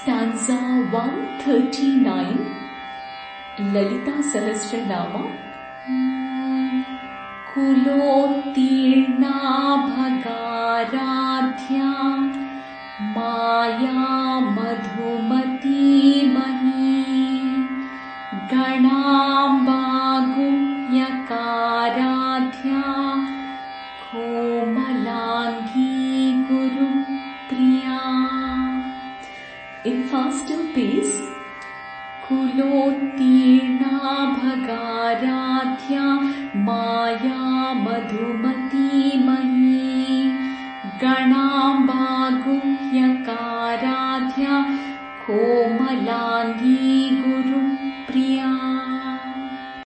Stanza 139 Lalita Sahasranama कुलोत्तीर्णा भगाराध्या Maya मधुमतीमही गणाम्बागुह्यकाराध्या In faster pace कुलोत्तीर्णा भगाराध्या माया मधुमतीमयी गणाम्बागुह्यकाराध्या कोमलाङ्गी